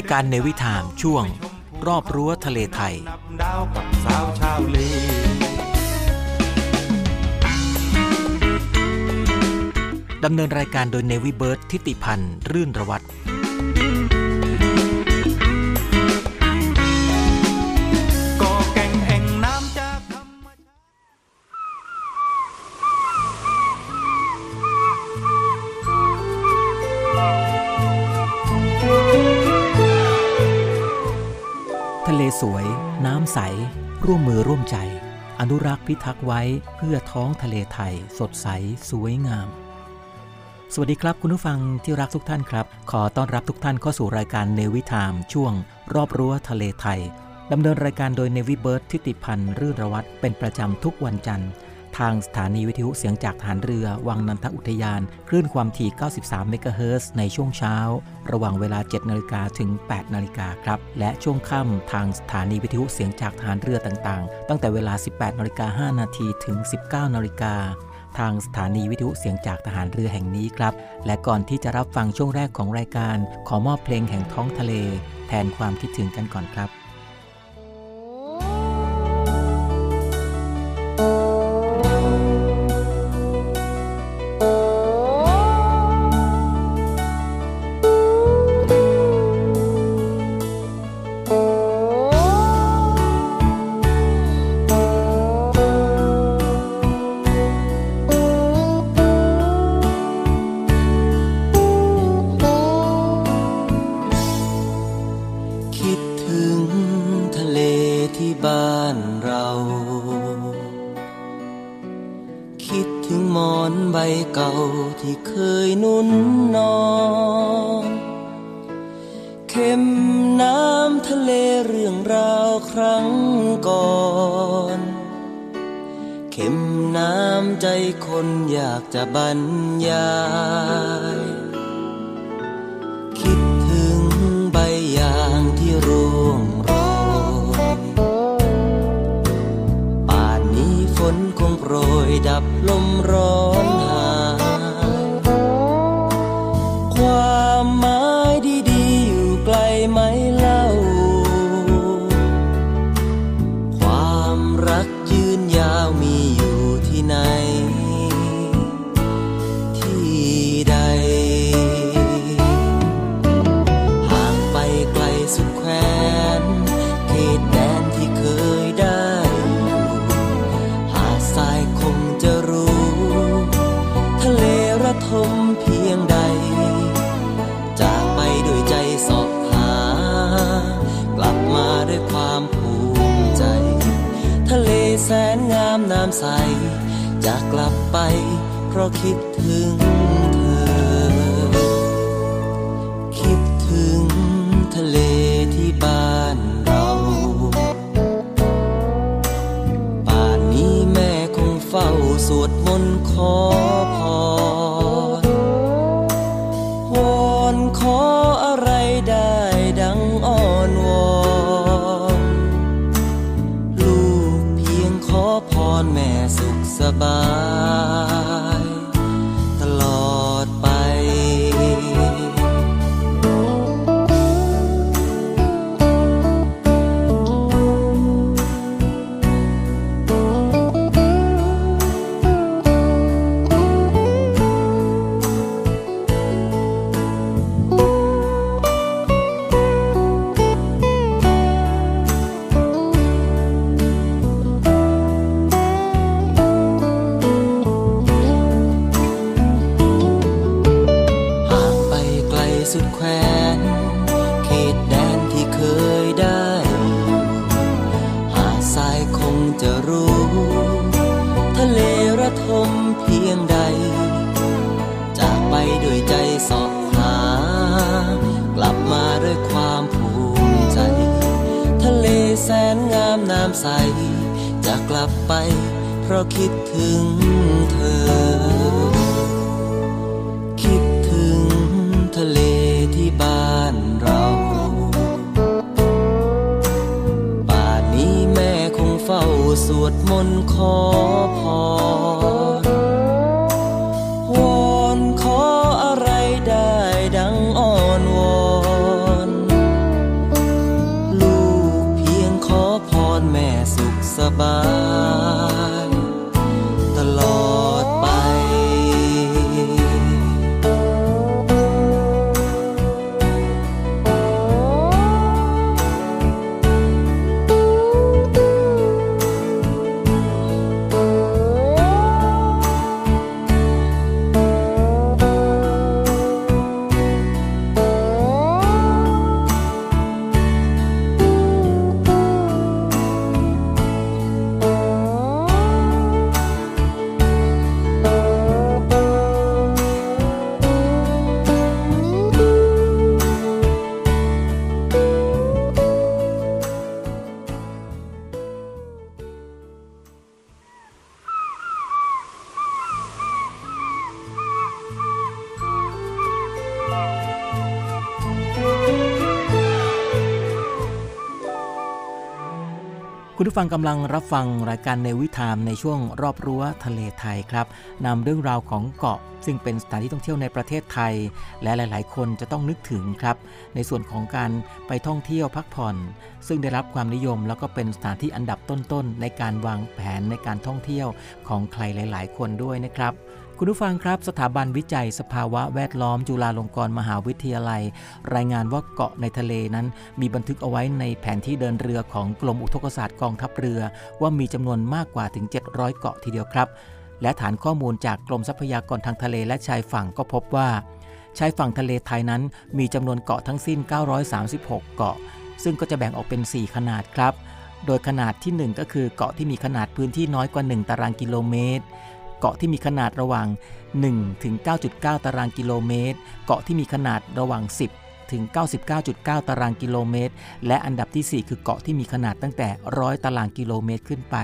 ายการเนวิทามช่วง รอบรั้วทะเลไทย ดาวกับสาวชาวเลดำเนินรายการโดยเนวิเบิร์ตทิติพันธ์ รื่นระวัตร อนุรักษ์พิทักษ์ไว้เพื่อท้องทะเลไทย สดใส สวยงาม สวัสดีครับคุณผู้ฟังที่รักทุกท่านครับ ขอต้อนรับทุกท่านเข้าสู่รายการเนวิทามช่วง รอบรั้วทะเลไทยดำเนินรายการโดยเนวิเบิร์ตทิติพันธ์รื่นระวัตเป็นประจำทุกวันจันทร์ ทางสถานีวิทยุเสียงจากฐานเรือ วังนันทอุทยาน คลื่นความถี่ 93 เมกะเฮิรตซ์ในช่วงเช้า ระหว่างเวลา 7 นาฬิกาถึง 8 นาฬิกาครับ และช่วงค่ำทางสถานีวิทยุเสียงจากฐานเรือต่างๆ ตั้งแต่เวลา 18 นาฬิกา 5 นาทีถึง 19 นาฬิกาทางสถานีวิทยุเสียงจากทหารเรือแห่งนี้ครับ และก่อนที่จะรับฟังช่วงแรกของรายการ ขอมอบเพลงแห่งท้องทะเล แทนความคิดถึงกันก่อนครับายคิดถึงใบยางที่ร่วงโรยป่านนี้ฝนคงโปรยดับลมร้อน เพราะคิด ใส จะกลับไป เพราะคิดถึงเธอ คิดถึงทะเลที่บ้านเราป่านนี้แม่คงเฝ้าสวดมนต์ขอพร คุณผู้ฟังกำลังรับฟังรายการในวิถามในช่วงรอบรั้วทะเลไทยครับนำเรื่องราวของเกาะ ซึ่งเป็นสถานที่ท่องเที่ยวในประเทศไทย และหลาย ๆ คนจะต้องนึกถึงครับ ในส่วนของการไปท่องเที่ยวพักผ่อน ซึ่งได้รับความนิยมแล้วก็เป็นสถานที่อันดับต้น ๆ ในการวางแผนในการท่องเที่ยวของใครหลาย ๆ คนด้วยนะครับ คุณผู้ฟังครับ สถาบันวิจัยสภาวะแวดล้อมจุฬาลงกรณ์มหาวิทยาลัย รายงานว่าเกาะในทะเลนั้น มีบันทึกเอาไว้ในแผนที่เดินเรือของกรมอุทกศาสตร์กองทัพเรือ ว่ามีจำนวนมากกว่าถึง 700 เกาะทีเดียวครับ และฐานข้อมูลจากกรมทรัพยากรทางทะเลและชายฝั่งก็พบว่าชายฝั่งทะเลไทยนั้น มีจำนวนเกาะทั้งสิ้น 936 เกาะ ซึ่งก็จะแบ่งออกเป็น 4 ขนาดครับ โดยขนาดที่ 1 ก็คือเกาะที่มีขนาดพื้นที่น้อยกว่า 1 ตารางกิโลเมตร เกาะที่มีขนาดระหว่าง 1 ถึง 9.9 ตารางกิโลเมตร เกาะที่มีขนาดระหว่าง 10 ถึง 99.9 ตารางกิโลเมตร และอันดับที่ 4 คือเกาะที่มีขนาดตั้งแต่ 100 ตารางกิโลเมตรขึ้นไป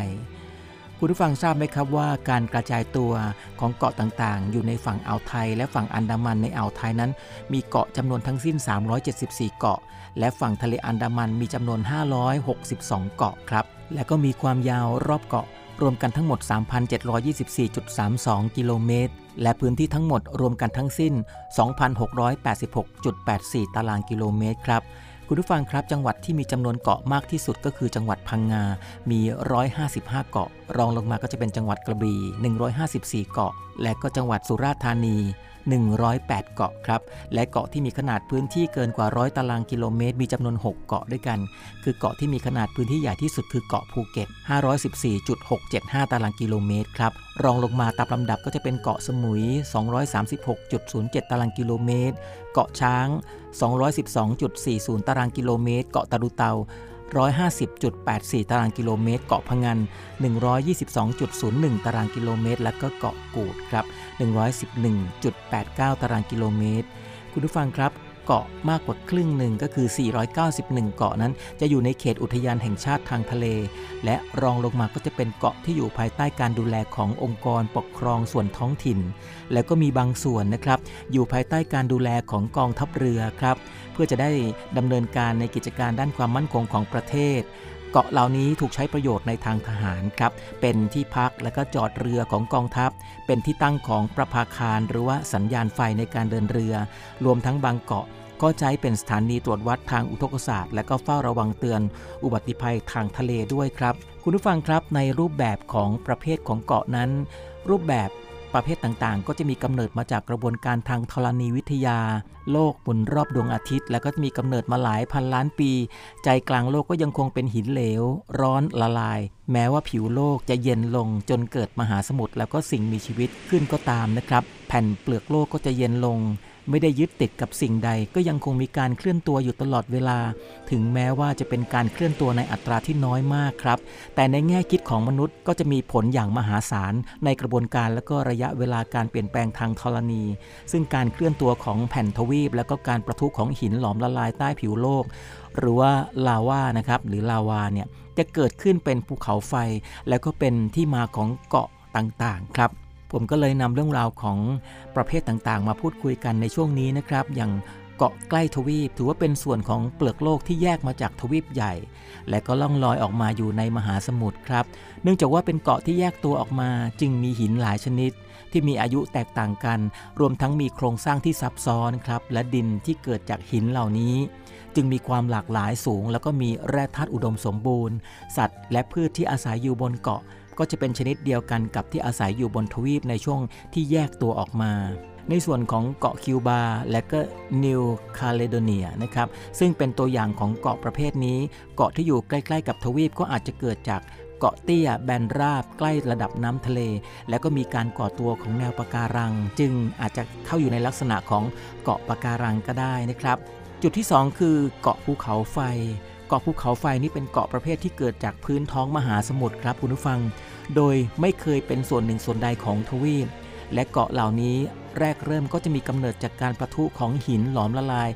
คุณผู้ฟังทราบไหมครับว่าการกระจายตัวของเกาะต่างๆ อยู่ในฝั่งอ่าวไทย และฝั่งอันดามันในอ่าวไทยนั้น มีเกาะจำนวนทั้งสิ้น 374 เกาะ และฝั่งทะเลอันดามันมีจำนวน 562 เกาะครับ และก็มีความยาวรอบเกาะ รวมกันทั้งหมด 3,724.32 กิโลเมตร และพื้นที่ทั้งหมดรวมกันทั้งสิ้น 2,686.84 ตารางกิโลเมตรครับคุณผู้ฟังครับจังหวัดที่มีจำนวนเกาะมากที่สุดก็คือจังหวัดพังงา มี 155 เกาะ รองลงมาก็จะเป็นจังหวัดกระบี่ 154 เกาะ และก็จังหวัดสุราษฎร์ธานี 108 เกาะครับ และเกาะที่มีขนาดพื้นที่เกินกว่า100ตารางกิโลเมตร มีจำนวน 6 เกาะด้วยกัน คือเกาะที่มีขนาดพื้นที่ใหญ่ที่สุดคือเกาะภูเก็ต 514.675 ตารางกิโลเมตรครับ รองลงมาตามลำดับก็จะเป็นเกาะสมุย 236.07 ตารางกิโลเมตร เกาะช้าง 212.40 ตารางกิโลเมตร เกาะตะลุเตา 150.84 ตารางกิโลเมตร เกาะพะงัน 122.01 ตารางกิโลเมตร และก็เกาะกูดครับ 111.89 ตารางกิโลเมตร คุณผู้ฟังครับ เกาะมากกว่าครึ่งหนึ่งก็คือ 491 เกาะนั้น จะอยู่ในเขตอุทยานแห่งชาติทางทะเล และรองลงมาก็จะเป็นเกาะที่อยู่ภายใต้การดูแลขององค์กรปกครองส่วนท้องถิ่น แล้วก็มีบางส่วนนะครับ อยู่ภายใต้การดูแลของกองทัพเรือครับ เพื่อจะได้ดำเนินการในกิจการด้านความมั่นคงของประเทศเกาะเหล่านี้ถูกใช้ประโยชน์ในทางทหารครับ เป็นที่พักและก็จอดเรือของกองทัพ เป็นที่ตั้งของประภาคารหรือว่าสัญญาณไฟในการเดินเรือ รวมทั้งบางเกาะ ก็ใช้เป็นสถานีตรวจวัดทางอุทกศาสตร์ และก็เฝ้าระวังเตือนอุบัติภัยทางทะเลด้วยครับ คุณผู้ฟังครับในรูปแบบของประเภทของเกาะนั้น รูปแบบประเภทต่างๆ ก็จะมีกำเนิดมาจากกระบวนการทางธรณีวิทยา โลกหมุนรอบดวงอาทิตย์ แล้วก็มีกำเนิดมาหลายพันล้านปี ใจกลางโลกก็ยังคงเป็นหินเหลว ร้อนละลาย แม้ว่าผิวโลกจะเย็นลงจนเกิดมหาสมุทรแล้วก็สิ่งมีชีวิตขึ้นก็ตามนะครับ แผ่นเปลือกโลกก็จะเย็นลง ไม่ได้ยึดติดกับสิ่งใดก็ยังคงมีการเคลื่อนตัวอยู่ตลอดเวลา ถึงแม้ว่าจะเป็นการเคลื่อนตัวในอัตราที่น้อยมากครับ แต่ในแง่คิดของมนุษย์ก็จะมีผลอย่างมหาศาล ในกระบวนการและก็ระยะเวลาการเปลี่ยนแปลงทางธรณี ซึ่งการเคลื่อนตัวของแผ่นทวีป และก็การประทุของหินหลอมละลายใต้ผิวโลก หรือว่าลาวานะครับหรือลาวาเนี่ยจะเกิดขึ้นเป็นภูเขาไฟ แล้วก็เป็นที่มาของเกาะต่างๆ ครับ ผมก็เลยนำเรื่องราวของประเภทต่างๆ มาพูดคุยกันในช่วงนี้นะครับ อย่างเกาะใกล้ทวีป ถือว่าเป็นส่วนของเปลือกโลกที่แยกมาจากทวีปใหญ่ และก็ล่องลอยออกมาอยู่ในมหาสมุทรครับ เนื่องจากว่าเป็นเกาะที่แยกตัวออกมาจึงมีหินหลายชนิด ที่มีอายุแตกต่างกัน รวมทั้งมีโครงสร้างที่ซับซ้อนครับ และดินที่เกิดจากหินเหล่านี้ จึงมีความหลากหลายสูง แล้วก็มีแร่ธาตุอุดมสมบูรณ์ สัตว์ และพืชที่อาศัยอยู่บนเกาะ ก็จะเป็นชนิดเดียวกันกับที่อาศัยอยู่บนทวีปในช่วงที่แยกตัวออกมาในส่วนของเกาะคิวบาและก็นิวคาเลโดเนียนะครับซึ่งเป็นตัวอย่างของเกาะประเภทนี้ เกาะที่อยู่ใกล้ๆกับทวีปก็อาจจะเกิดจากเกาะเตี้ยแบนราบใกล้ระดับน้ำทะเล และก็มีการก่อตัวของแนวปะการัง จึงอาจจะเข้าอยู่ในลักษณะของเกาะปะการังก็ได้นะครับ จุดที่ 2 คือเกาะภูเขาไฟ เกาะภูเขาไฟนี่เป็นเกาะประเภทที่เกิดจากพื้นท้องมหาสมุทรครับคุณผู้ฟัง โดยไม่เคยเป็นส่วนหนึ่งส่วนใดของทวีป และเกาะเหล่านี้แรกเริ่มก็จะมีกำเนิดจากการประทุของหินหลอมละลาย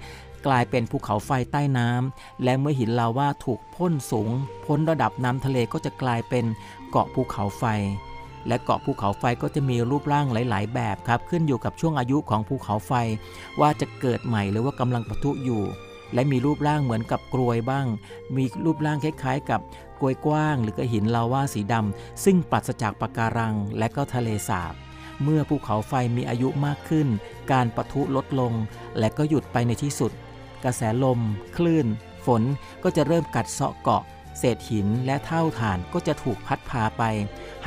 กลายเป็นภูเขาไฟใต้น้ำและเมื่อหินลาวาถูกพ่นสูง พ้นระดับน้ำทะเลก็จะกลายเป็นเกาะภูเขาไฟ และเกาะภูเขาไฟก็จะมีรูปร่างหลาย ๆ แบบครับ ขึ้นอยู่กับช่วงอายุของภูเขาไฟ ว่าจะเกิดใหม่หรือว่ากำลังประทุอยู่ และมีรูปร่างเหมือนกับกรวยบ้าง มีรูปร่างคล้ายๆ กับกรวยกว้างหรือก็หินลาวาสีดำซึ่งปราศจากปะการังและก็ทะเลสาบเมื่อภูเขาไฟมีอายุมากขึ้น การปะทุลดลง และก็หยุดไปในที่สุด กระแสลม คลื่น ฝนก็จะเริ่มกัดเซาะเกาะ เศษหินและเท่าฐานก็จะถูกพัดพาไป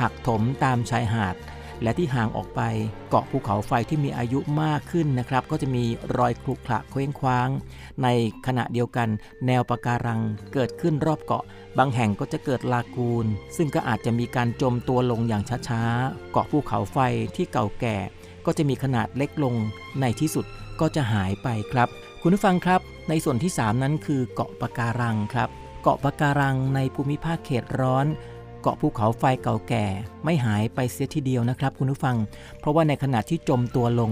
หักถมตามชายหาด และที่ห่างออกไปเกาะภูเขาไฟที่มีอายุมากขึ้นนะครับ ก็จะมีรอยคลุขระเคว้งคว้าง ในขณะเดียวกัน แนวปะการังเกิดขึ้นรอบเกาะ บางแห่งก็จะเกิดลากูน ซึ่งก็อาจจะมีการจมตัวลงอย่างช้าๆ เกาะภูเขาไฟที่เก่าแก่ ก็จะมีขนาดเล็กลงในที่สุดก็จะหายไปครับ คุณผู้ฟังครับ ในส่วนที่ 3 นั้นคือเกาะปะการังครับ เกาะปะการังในภูมิภาคเขตร้อน เกาะภูเขาไฟเก่าแก่ ไม่หายไปเสียทีเดียวนะครับคุณผู้ฟัง เพราะว่าในขณะที่จมตัวลง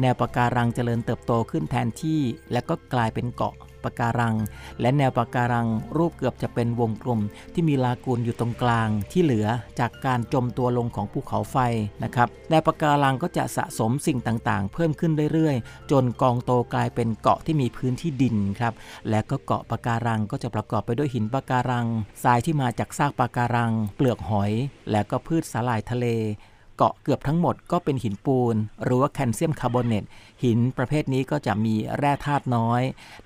แนวปะการังเจริญเติบโตขึ้นแทนที่ และก็กลายเป็นเกาะ ปะการัง และแนวปะการังรูปเกือบจะเป็นวงกลม ที่มีลากูนอยู่ตรงกลางที่เหลือจากการจมตัวลงของภูเขาไฟนะครับแนวปะการังก็จะสะสมสิ่งต่างๆ เพิ่มขึ้นเรื่อยๆ จนกองโตกลายเป็นเกาะที่มีพื้นที่ดินครับและก็เกาะปะการังก็จะประกอบไปด้วยหินปะการังทรายที่มาจากซากปะการัง เปลือกหอย และก็พืชสาหร่ายทะเลเกาะเกือบทั้งหมดก็เป็นหินปูน หรือว่าแคลเซียมคาร์บอเนต หินประเภทนี้ก็จะมีแร่ธาตุน้อย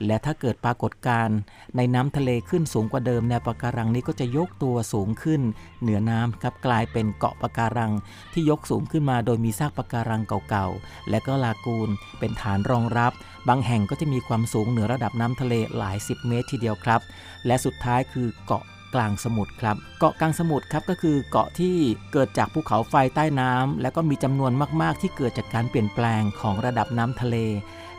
และถ้าเกิดปรากฏการณ์ในน้ำทะเลขึ้นสูงกว่าเดิมแนวปะการังนี้ก็จะยกตัวสูงขึ้น เหนือน้ำครับกลายเป็นเกาะปะการัง ที่ยกสูงขึ้นมาโดยมีซากปะการังเก่าๆ และก็ลากูนเป็นฐานรองรับ บางแห่งก็จะมีความสูงเหนือระดับน้ำทะเลหลายสิบเมตรทีเดียวครับ และสุดท้ายคือเกาะ กลางสมุทรครับ เกาะกลางสมุทรครับก็คือเกาะที่เกิดจากภูเขาไฟใต้น้ำและก็มีจำนวนมากๆ ที่เกิดจากการเปลี่ยนแปลงของระดับน้ำทะเล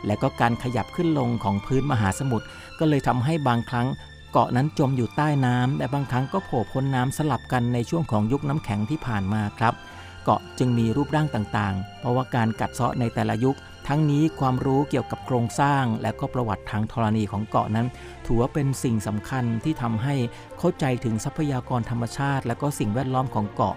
และก็การขยับขึ้นลงของพื้นมหาสมุทรก็เลยทำให้บางครั้งเกาะนั้นจมอยู่ใต้น้ำและบางครั้งก็โผล่พ้นน้ำสลับกันในช่วงของยุคน้ำแข็งที่ผ่านมาครับ เกาะจึงมีรูปร่างต่างๆ เพราะว่าการกัดเซาะในแต่ละยุค ทั้งนี้ความรู้เกี่ยวกับโครงสร้าง และก็ประวัติทางธรณีของเกาะนั้น ถือว่าเป็นสิ่งสำคัญที่ทำให้เข้าใจถึงทรัพยากรธรรมชาติ และก็สิ่งแวดล้อมของเกาะ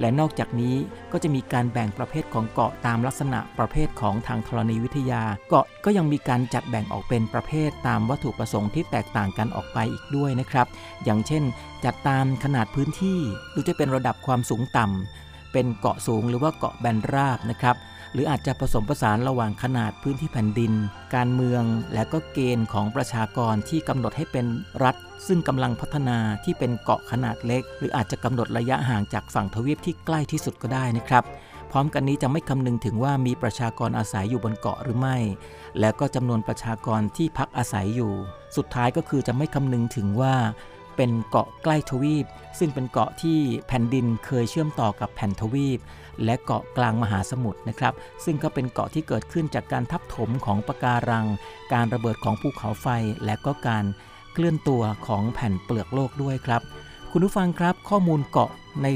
และนอกจากนี้ก็จะมีการแบ่งประเภทของเกาะตามลักษณะประเภทของทางธรณีวิทยา เกาะก็ยังมีการจัดแบ่งออกเป็นประเภทตามวัตถุประสงค์ที่แตกต่างกันออกไปอีกด้วยนะครับ อย่างเช่น จัดตามขนาดพื้นที่หรือจะเป็นระดับความสูงต่ำเป็นเกาะสูงหรือว่าเกาะแบนราบนะครับ หรืออาจจะผสมผสานระหว่างขนาดพื้นที่แผ่นดิน การเมือง และก็เกณฑ์ของประชากรที่กำหนดให้เป็นรัฐ ซึ่งกำลังพัฒนาที่เป็นเกาะขนาดเล็ก หรืออาจจะกำหนดระยะห่างจากฝั่งทวีปที่ใกล้ที่สุดก็ได้นะครับพร้อมกันนี้จะไม่คำนึงถึงว่ามีประชากรอาศัยอยู่บนเกาะหรือไม่ และก็จำนวนประชากรที่พักอาศัยอยู่ สุดท้ายก็คือจะไม่คำนึงถึงว่า เป็นเกาะใกล้ทวีป ซึ่งเป็นเกาะที่แผ่นดินเคยเชื่อมต่อกับแผ่นทวีป และเกาะกลางมหาสมุทรนะครับ ซึ่งก็เป็นเกาะที่เกิดขึ้นจากการทับถมของปะการัง การระเบิดของภูเขาไฟ และก็การเคลื่อนตัวของแผ่นเปลือกโลกด้วยครับ คุณผู้ฟังครับข้อมูลเกาะใน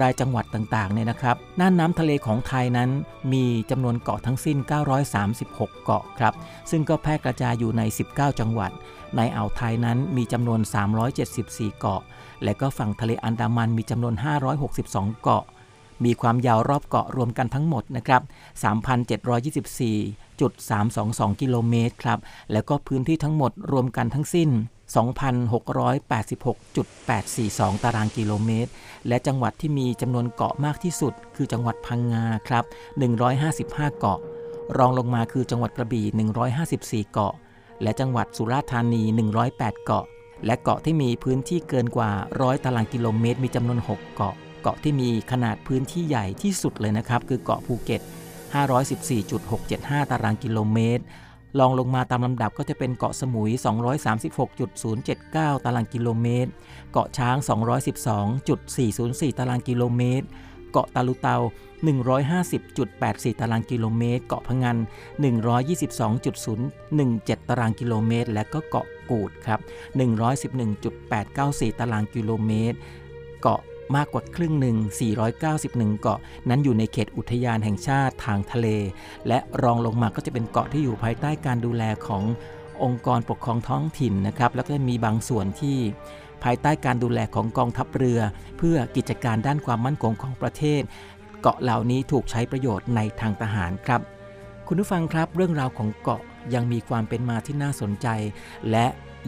รายจังหวัดต่างๆเนี่ยนะครับ น่านน้ำทะเลของไทยนั้นมีจำนวนเกาะทั้งสิ้น 936 เกาะครับ ซึ่งก็แพร่กระจายอยู่ใน 19 จังหวัด ในอ่าวไทยนั้นมีจำนวน 374 เกาะ และก็ฝั่งทะเลอันดามันมีจำนวน 562 เกาะ มีความยาวรอบเกาะรวมกันทั้งหมดนะครับ3,724.322 กิโลเมตรครับ แล้วก็พื้นที่ทั้งหมดรวมกันทั้งสิ้น 2,686.842 ตารางกิโลเมตร และจังหวัดที่มีจำนวนเกาะมากที่สุด คือจังหวัดพังงาครับ 155 เกาะ รองลงมาคือจังหวัดกระบี่ 154 เกาะ และจังหวัดสุราษฎร์ธานี 108 เกาะ และเกาะที่มีพื้นที่เกินกว่า 100 ตารางกิโลเมตร มีจำนวน 6 เกาะ เกาะที่มีขนาดพื้นที่ใหญ่ที่สุดเลยนะครับ คือเกาะภูเก็ต 514.675 ตารางกิโลเมตรลองลงมาตามลำดับก็จะเป็นเกาะสมุย 236.079 ตารางกิโลเมตร เกาะช้าง 212.404 ตารางกิโลเมตร เกาะตาลุเตา 150.84 ตารางกิโลเมตร เกาะพะงัน 122.017 ตารางกิโลเมตร และก็เกาะกูดครับ 111.894 ตารางกิโลเมตร เกาะมากกว่าครึ่งหนึ่ง 491 เกาะ นั้นอยู่ในเขตอุทยานแห่งชาติทางทะเล และรองลงมาก็จะเป็นเกาะที่อยู่ภายใต้การดูแลขององค์กรปกครองท้องถิ่นนะครับ แล้วก็มีบางส่วนที่ภายใต้การดูแลของกองทัพเรือ เพื่อกิจการด้านความมั่นคงของประเทศ เกาะเหล่านี้ถูกใช้ประโยชน์ในทางทหารครับ คุณผู้ฟังครับ เรื่องราวของเกาะยังมีความเป็นมาที่น่าสนใจ และ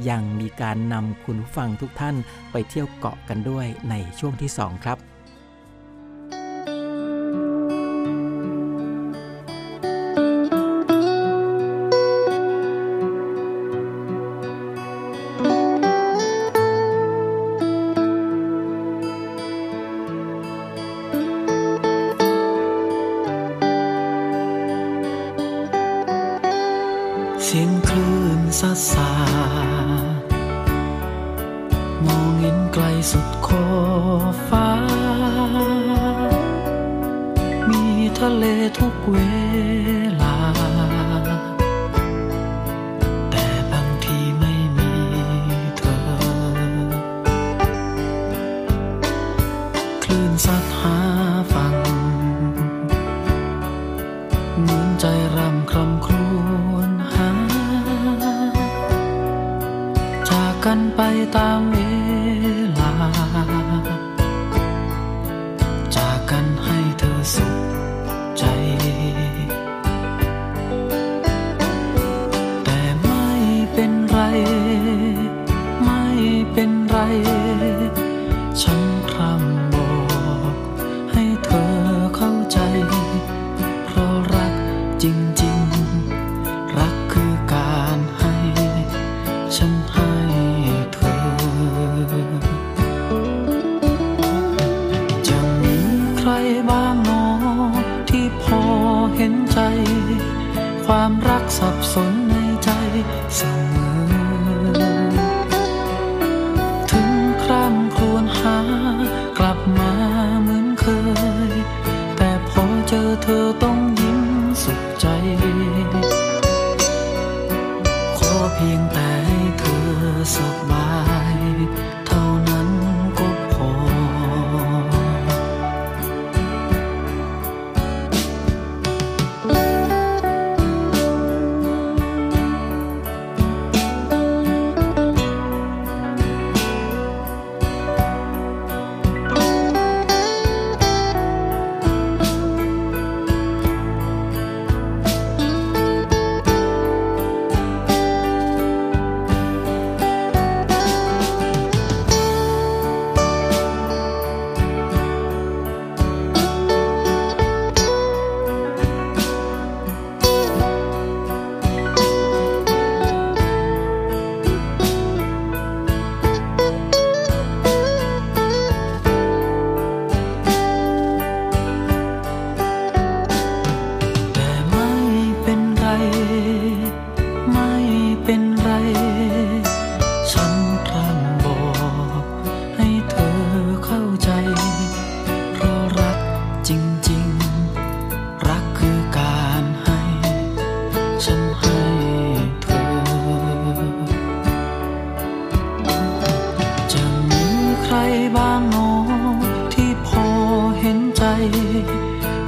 ยังมีการนำคุณผู้ฟังทุกท่านไปเที่ยวเกาะกันด้วยในช่วงที่ 2 ครับ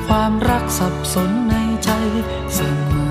ความรักสับสนในใจเสมอ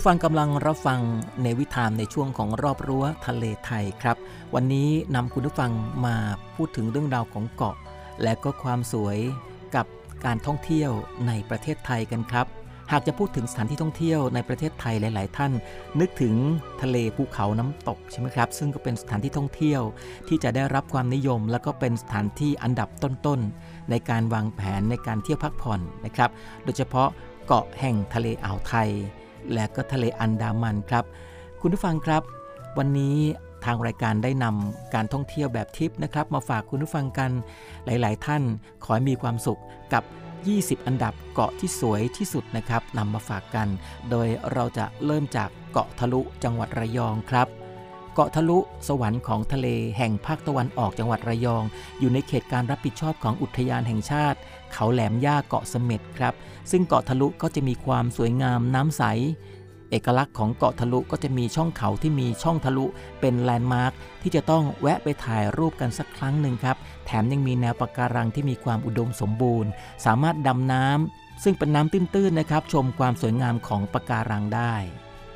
ผู้ฟังกำลังรับฟังในวิถามในช่วงของรอบรั้วทะเลไทยครับ วันนี้นำคุณผู้ฟังมาพูดถึงเรื่องราวของเกาะ และก็ความสวยกับการท่องเที่ยวในประเทศไทยกันครับ หากจะพูดถึงสถานที่ท่องเที่ยวในประเทศไทยหลาย ๆ ท่าน นึกถึงทะเลภูเขาน้ำตกใช่ไหมครับ ซึ่งก็เป็นสถานที่ท่องเที่ยว ที่จะได้รับความนิยม และก็เป็นสถานที่อันดับต้น ๆ ในการวางแผนในการเที่ยวพักผ่อนนะครับ โดยเฉพาะเกาะแห่งทะเลอ่าวไทย และก็ทะเลอันดามันครับ คุณผู้ฟังครับ วันนี้ทางรายการได้นำการท่องเที่ยวแบบทิปนะครับ มาฝากคุณผู้ฟังกันหลาย ๆ ท่านขอให้มีความสุขกับ 20 อันดับเกาะที่สวยที่สุดนะครับนำมาฝากกัน โดยเราจะเริ่มจากเกาะทะลุจังหวัดระยองครับาะทะลุสวรรค์ของทะเลแห่งภาคตะวันออกจังหวัดระยอง อยู่ในเขตการรับผิดชอบของอุทยานแห่งชาติ เขาแหลมย่าเกาะเสม็ดครับ ซึ่งเกาะทะลุก็จะมีความสวยงามน้ำใส เอกลักษณ์ของเกาะทะลุก็จะมีช่องเขาที่มีช่องทะลุเป็นแลนด์มาร์คที่จะต้องแวะไปถ่ายรูปกันสักครั้งหนึ่งครับ แถมยังมีแนวปะการังที่มีความอุดมสมบูรณ์ สามารถดำน้ำซึ่งเป็นน้ำตื้นๆนะครับ ชมความสวยงามของปะการังได้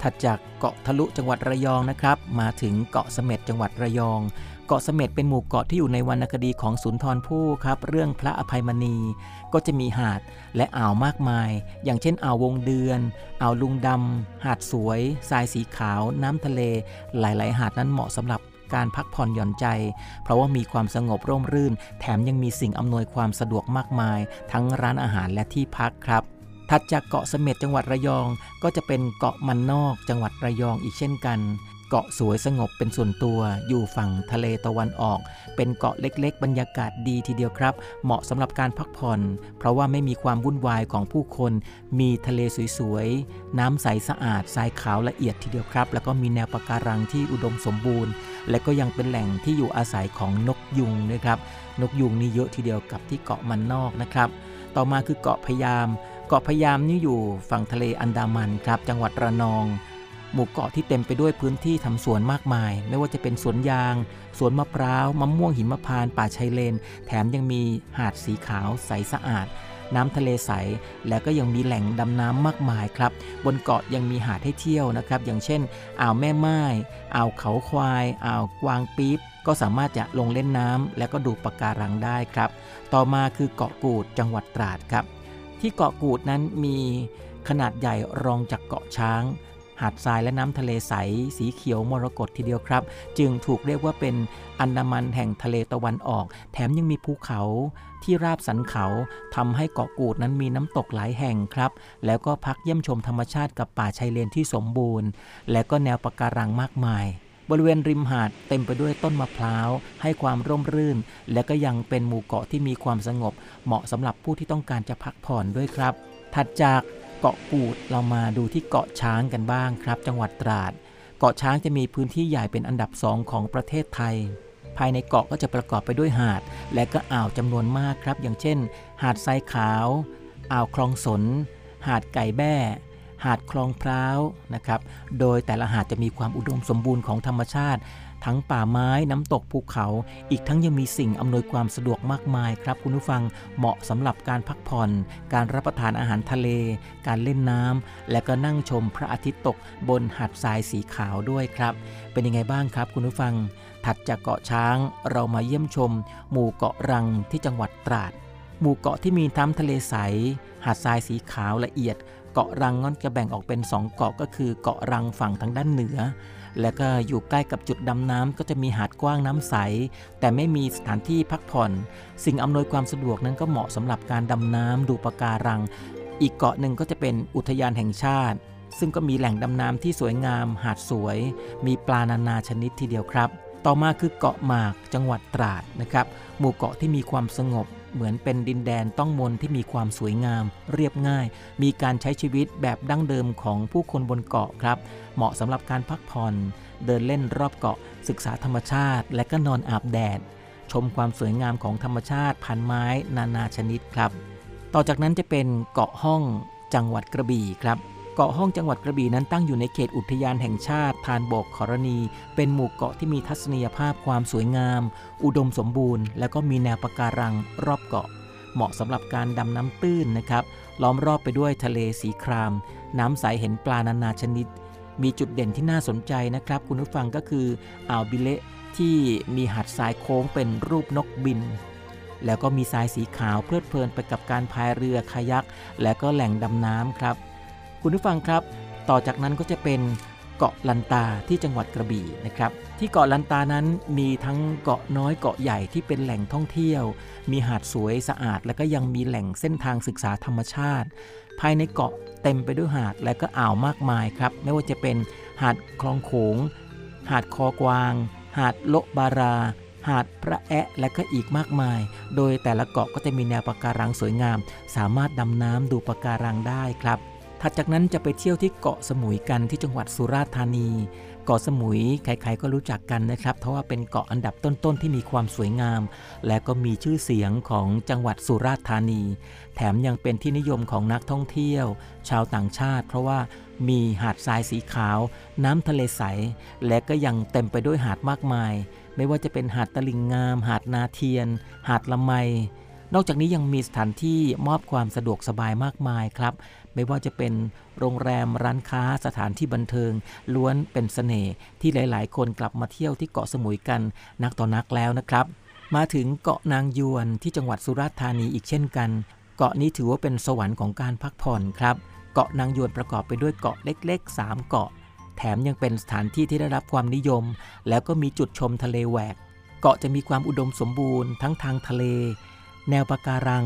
ถัดจากเกาะทะลุจังหวัดระยองนะครับ มาถึงเกาะเสม็ดจังหวัดระยอง เกาะเสม็ดเป็นหมู่เกาะที่อยู่ในวรรณคดีของสุนทรภู่ครับ เรื่องพระอภัยมณี ก็จะมีหาดและอ่าวมากมาย อย่างเช่นอ่าววงเดือน อ่าวลุงดำหาดสวยทรายสีขาว น้ำทะเล หลาย ๆ หาดนั้นเหมาะสำหรับการพักผ่อนหย่อนใจ เพราะว่ามีความสงบร่มรื่น แถมยังมีสิ่งอำนวยความสะดวกมากมาย ทั้งร้านอาหารและที่พักครับ ถัดจากเกาะเสม็ดจังหวัดระยอง ก็จะเป็นเกาะมันนอกจังหวัดระยองอีกเช่นกัน เกาะสวยสงบเป็นส่วนตัว อยู่ฝั่งทะเลตะวันออก เป็นเกาะเล็กๆ บรรยากาศดีทีเดียวครับ เหมาะสำหรับการพักผ่อน เพราะว่าไม่มีความวุ่นวายของผู้คน มีทะเลสวยๆ น้ำใสสะอาดทรายขาวละเอียดทีเดียวครับ แล้วก็มีแนวปะการังที่อุดมสมบูรณ์ และก็ยังเป็นแหล่งที่อยู่อาศัยของนกยุงนะครับ นกยุงนี่เยอะทีเดียวกับที่เกาะมันนอกนะครับ ต่อมาคือเกาะพยาม เกาะพยามนี่อยู่ฝั่งทะเลอันดามันครับ จังหวัดระนอง หมู่เกาะที่เต็มไปด้วยพื้นที่ทำสวนมากมาย ไม่ว่าจะเป็นสวนยาง สวนมะพร้าวมะม่วงหิมพานต์ป่าชายเลน แถมยังมีหาดสีขาวใสสะอาด น้ำทะเลใส และก็ยังมีแหล่งดำน้ำมากมายครับ บนเกาะยังมีหาดให้เที่ยวนะครับ อย่างเช่นอ่าวแม่ไม้อ่าวเขาควายอ่าวกวางปี๊บก็สามารถจะลงเล่นน้ำและก็ดูปะการังได้ครับ ต่อมาคือเกาะกูดจังหวัดตราดครับ ที่เกาะกูดนั้นมีขนาดใหญ่รองจากเกาะช้าง หาดทรายและน้ำทะเลใส สีเขียวมรกตทีเดียวครับ จึงถูกเรียกว่าเป็นอันดามันแห่งทะเลตะวันออก แถมยังมีภูเขาที่ราบสันเขาทำให้เกาะกูดนั้นมีน้ำตกหลายแห่งครับ แล้วก็พักเยี่ยมชมธรรมชาติกับป่าชายเลนที่สมบูรณ์ และก็แนวปะการังมากมาย บริเวณริมหาดเต็มไปด้วยต้นมะพร้าว ให้ความร่มรื่น และก็ยังเป็นหมู่เกาะที่มีความสงบ เหมาะสำหรับผู้ที่ต้องการจะพักผ่อนด้วยครับ ถัดจากเกาะกูดเรามาดูที่เกาะช้างกันบ้างครับ จังหวัดตราด เกาะช้างจะมีพื้นที่ใหญ่เป็นอันดับสองของประเทศไทย ภายในเกาะก็จะประกอบไปด้วยหาด และก็อ่าวจำนวนมากครับ อย่างเช่น หาดทรายขาว อ่าวคลองสน หาดไก่แบ้ หาดคลองพร้าวนะครับ โดยแต่ละหาดจะมีความอุดมสมบูรณ์ของธรรมชาติ ทั้งป่าไม้น้ำตกภูเขา อีกทั้งยังมีสิ่งอำนวยความสะดวกมากมายครับ คุณผู้ฟังเหมาะสำหรับการพักผ่อน การรับประทานอาหารทะเล การเล่นน้ำและก็นั่งชมพระอาทิตย์ตกบนหาดทรายสีขาวด้วยครับ เป็นยังไงบ้างครับ คุณผู้ฟัง ถัดจากเกาะช้างเรามาเยี่ยมชม หมู่เกาะรังที่จังหวัดตราด หมู่เกาะที่มีน้ำทะเลใสหาดทรายสีขาวละเอียด เกาะรังงั้นจะแบ่งออกเป็น 2 เกาะก็คือเกาะรังฝั่งทางด้านเหนือ และก็อยู่ใกล้กับจุดดำน้ำก็จะมีหาดกว้างน้ำใส แต่ไม่มีสถานที่พักผ่อน สิ่งอำนวยความสะดวกนั้นก็เหมาะสำหรับการดำน้ำดูปะการัง อีกเกาะหนึ่งก็จะเป็นอุทยานแห่งชาติ ซึ่งก็มีแหล่งดำน้ำที่สวยงาม หาดสวย มีปลานานาชนิดทีเดียวครับ ต่อมาคือเกาะหมากจังหวัดตราดนะครับ หมู่เกาะที่มีความสงบ เหมือนเป็นดินแดนต้องมนที่มีความสวยงาม เรียบง่าย มีการใช้ชีวิตแบบดั้งเดิมของผู้คนบนเกาะครับ เหมาะสำหรับการพักผ่อน เดินเล่นรอบเกาะ ศึกษาธรรมชาติ และก็นอนอาบแดด ชมความสวยงามของธรรมชาติพันไม้นานาชนิดครับ ต่อจากนั้นจะเป็นเกาะห้องจังหวัดกระบี่ครับ เกาะห้องจังหวัดกระบี่นั้นตั้งอยู่ในเขตอุทยานแห่งชาติทานบกขรณี เป็นหมู่เกาะที่มีทัศนียภาพความสวยงาม อุดมสมบูรณ์ และก็มีแนวปะการังรอบเกาะ เหมาะสำหรับการดำน้ำตื้นนะครับล้อมรอบไปด้วยทะเลสีคราม น้ำใสเห็นปลานานาชนิด มีจุดเด่นที่น่าสนใจนะครับ คุณผู้ฟังก็คืออ่าวบิเละที่มีหาดทรายโค้งเป็นรูปนกบินแล้วก็มีทรายสีขาวเพลิดเพลินไปกับการพายเรือคายัก และก็แหล่งดำน้ำครับ คุณผู้ฟังครับ ต่อจากนั้นก็จะเป็นเกาะลันตาที่จังหวัดกระบี่นะครับ ที่เกาะลันตานั้นมีทั้งเกาะน้อยเกาะใหญ่ที่เป็นแหล่งท่องเที่ยว มีหาดสวยสะอาด และก็ยังมีแหล่งเส้นทางศึกษาธรรมชาติ ภายในเกาะเต็มไปด้วยหาดและก็อ่าวมากมายครับ ไม่ว่าจะเป็นหาดคลองโขง หาดคอกวาง หาดโลบารา หาดพระแอะและก็อีกมากมาย โดยแต่ละเกาะก็จะมีแนวปะการังสวยงาม สามารถดำน้ำดูปะการังได้ครับ ถัดจากนั้นจะไปเที่ยวที่เกาะสมุยกันที่จังหวัดสุราษฎร์ธานี เกาะสมุยใครๆก็รู้จักกันนะครับ เพราะว่าเป็นเกาะอันดับต้นๆที่มีความสวยงาม และก็มีชื่อเสียงของจังหวัดสุราษฎร์ธานี แถมยังเป็นที่นิยมของนักท่องเที่ยว ชาวต่างชาติ เพราะว่ามีหาดทรายสีขาว น้ำทะเลใส และก็ยังเต็มไปด้วยหาดมากมาย ไม่ว่าจะเป็นหาดตะลิงงาม หาดนาเทียน หาดละไม นอกจากนี้ยังมีสถานที่มอบความสะดวกสบายมากมายครับ ไม่ว่าจะเป็นโรงแรมร้านค้าสถานที่บันเทิง ล้วนเป็นเสน่ห์ที่หลาย ๆ คนกลับมาเที่ยวที่เกาะสมุยกันนักต่อนักแล้วนะครับ มาถึงเกาะนางยวนที่จังหวัดสุราษฎร์ธานีอีกเช่นกัน เกาะนี้ถือว่าเป็นสวรรค์ของการพักผ่อนครับเกาะนางยวนประกอบไปด้วยเกาะเล็ก ๆ 3 เกาะ แถมยังเป็นสถานที่ที่ได้รับความนิยม แล้วก็มีจุดชมทะเลแหวก เกาะจะมีความอุดมสมบูรณ์ทั้งทางทะเล แนวปะการัง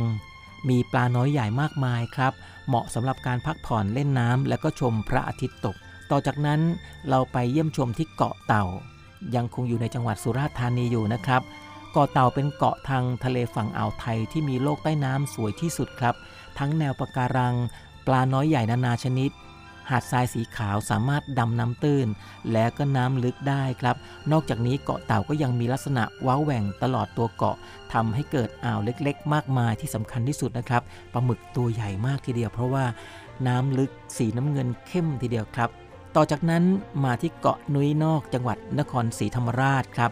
มีปลาน้อยใหญ่มากมายครับ เหมาะสำหรับการพักผ่อนเล่นน้ำและก็ชมพระอาทิตย์ตก ต่อจากนั้นเราไปเยี่ยมชมที่เกาะเต่า ยังคงอยู่ในจังหวัดสุราษฎร์ธานีอยู่นะครับเกาะเต่าเป็นเกาะทางทะเลฝั่งอ่าวไทยที่มีโลกใต้น้ำสวยที่สุดครับ ทั้งแนวปะการัง ปลาน้อยใหญ่นานาชนิด หาดทรายสีขาวสามารถดำน้ำตื้น และก็น้ำลึกได้ครับ นอกจากนี้เกาะเต่าก็ยังมีลักษณะว้าวแหว่งตลอดตัวเกาะทำให้เกิดอ่าวเล็กๆ มากมายที่สำคัญที่สุดนะครับปลาหมึกตัวใหญ่มากทีเดียว เพราะว่าน้ำลึกสีน้ำเงินเข้มทีเดียวครับ ต่อจากนั้นมาที่เกาะนุ้ยนอกจังหวัดนครศรีธรรมราชครับ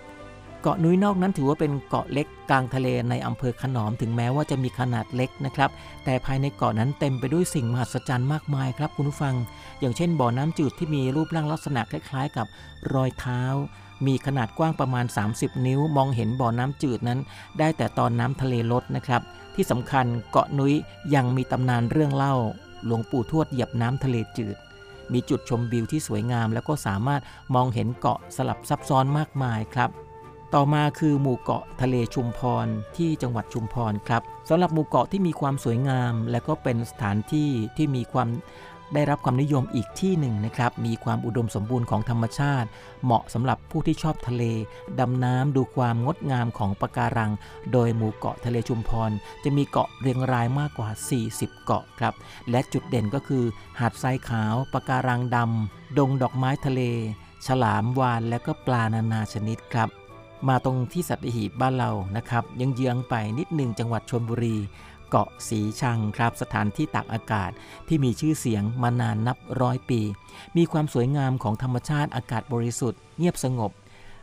เกาะนุ้ยนอกนั้นถือว่าเป็นเกาะเล็กกลางทะเลในอำเภอขนอมถึงแม้ว่าจะมีขนาดเล็กนะครับ แต่ภายในเกาะนั้นเต็มไปด้วยสิ่งมหัศจรรย์มากมายครับคุณผู้ฟัง อย่างเช่นบ่อน้ำจืดที่มีรูปร่างลักษณะคล้ายๆ กับรอยเท้า มีขนาดกว้างประมาณ 30 นิ้ว มองเห็นบ่อน้ำจืดนั้น ได้แต่ตอนน้ำทะเลลดนะครับ ที่สำคัญเกาะนุ้ยยังมีตำนานเรื่องเล่า หลวงปู่ทวดเหยียบน้ำทะเลจืดมีจุดชมวิวที่สวยงาม แล้วก็สามารถมองเห็นเกาะสลับซับซ้อนมากมายครับ ต่อมาคือหมู่เกาะทะเลชุมพรที่จังหวัดชุมพรครับสำหรับหมู่เกาะที่มีความสวยงาม และก็เป็นสถานที่ที่มีความได้รับความนิยมอีกที่หนึ่งนะครับ มีความอุดมสมบูรณ์ของธรรมชาติ เหมาะสำหรับผู้ที่ชอบทะเล ดำน้ำดูความงดงามของปะการัง โดยหมู่เกาะทะเลชุมพร จะมีเกาะเรียงรายมากกว่า 40 เกาะครับ และจุดเด่นก็คือ หาดทรายขาวปะการังดำดงดอกไม้ทะเล ฉลามวานและก็ปลานานาชนิดครับ มาตรงที่สัตหีบบ้านเรานะครับยังเยื้องไปนิดหนึ่งจังหวัดชลบุรีเกาะสีชังครับสถานที่ตากอากาศที่มีชื่อเสียงมานานนับร้อยปี มีความสวยงามของธรรมชาติอากาศบริสุทธิ์เงียบสงบ